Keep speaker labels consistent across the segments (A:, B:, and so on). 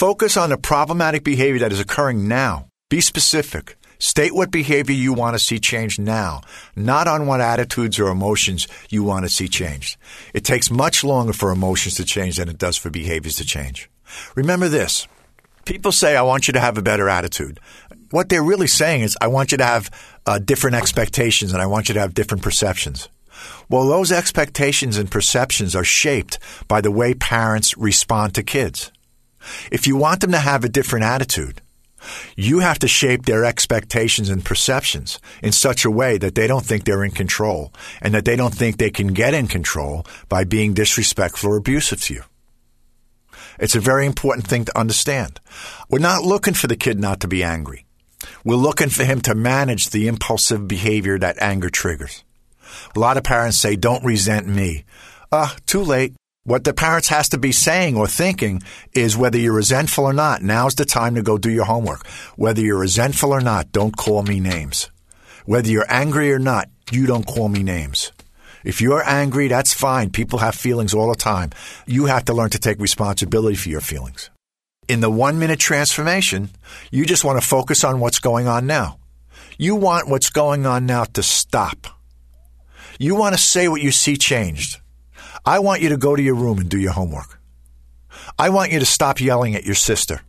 A: Focus on the problematic behavior that is occurring now. Be specific. State what behavior you want to see changed now, not on what attitudes or emotions you want to see changed. It takes much longer for emotions to change than it does for behaviors to change. Remember this. People say, I want you to have a better attitude. What they're really saying is, I want you to have uh, different expectations and I want you to have different perceptions. Well, those expectations and perceptions are shaped by the way parents respond to kids. If you want them to have a different attitude, you have to shape their expectations and perceptions in such a way that they don't think they're in control and that they don't think they can get in control by being disrespectful or abusive to you. It's a very important thing to understand. We're not looking for the kid not to be angry. We're looking for him to manage the impulsive behavior that anger triggers. A lot of parents say, don't resent me. Ah, uh, too late. What the parents has to be saying or thinking is whether you're resentful or not, now's the time to go do your homework. Whether you're resentful or not, don't call me names. Whether you're angry or not, you don't call me names. If you're angry, that's fine. People have feelings all the time. You have to learn to take responsibility for your feelings. In the one minute transformation, you just want to focus on what's going on now. You want what's going on now to stop. You want to say what you see changed. I want you to go to your room and do your homework. I want you to stop yelling at your sister.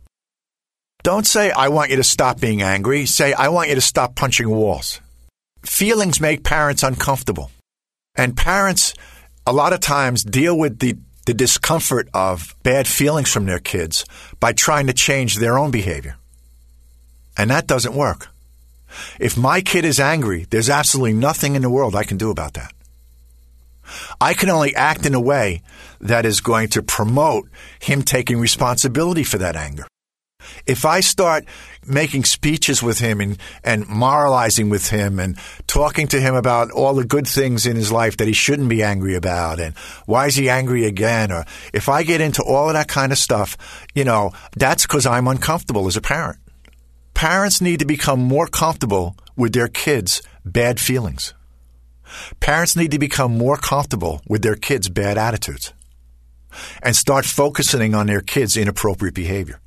A: Don't say, I want you to stop being angry. Say, I want you to stop punching walls. Feelings make parents uncomfortable. And parents, a lot of times, deal with the, the discomfort of bad feelings from their kids by trying to change their own behavior. And that doesn't work. If my kid is angry, there's absolutely nothing in the world I can do about that. I can only act in a way that is going to promote him taking responsibility for that anger. If I start making speeches with him and, and moralizing with him and talking to him about all the good things in his life that he shouldn't be angry about and why is he angry again, or if I get into all of that kind of stuff, you know, that's because I'm uncomfortable as a parent. Parents need to become more comfortable with their kids' bad feelings. Parents need to become more comfortable with their kids' bad attitudes and start focusing on their kids' inappropriate behavior.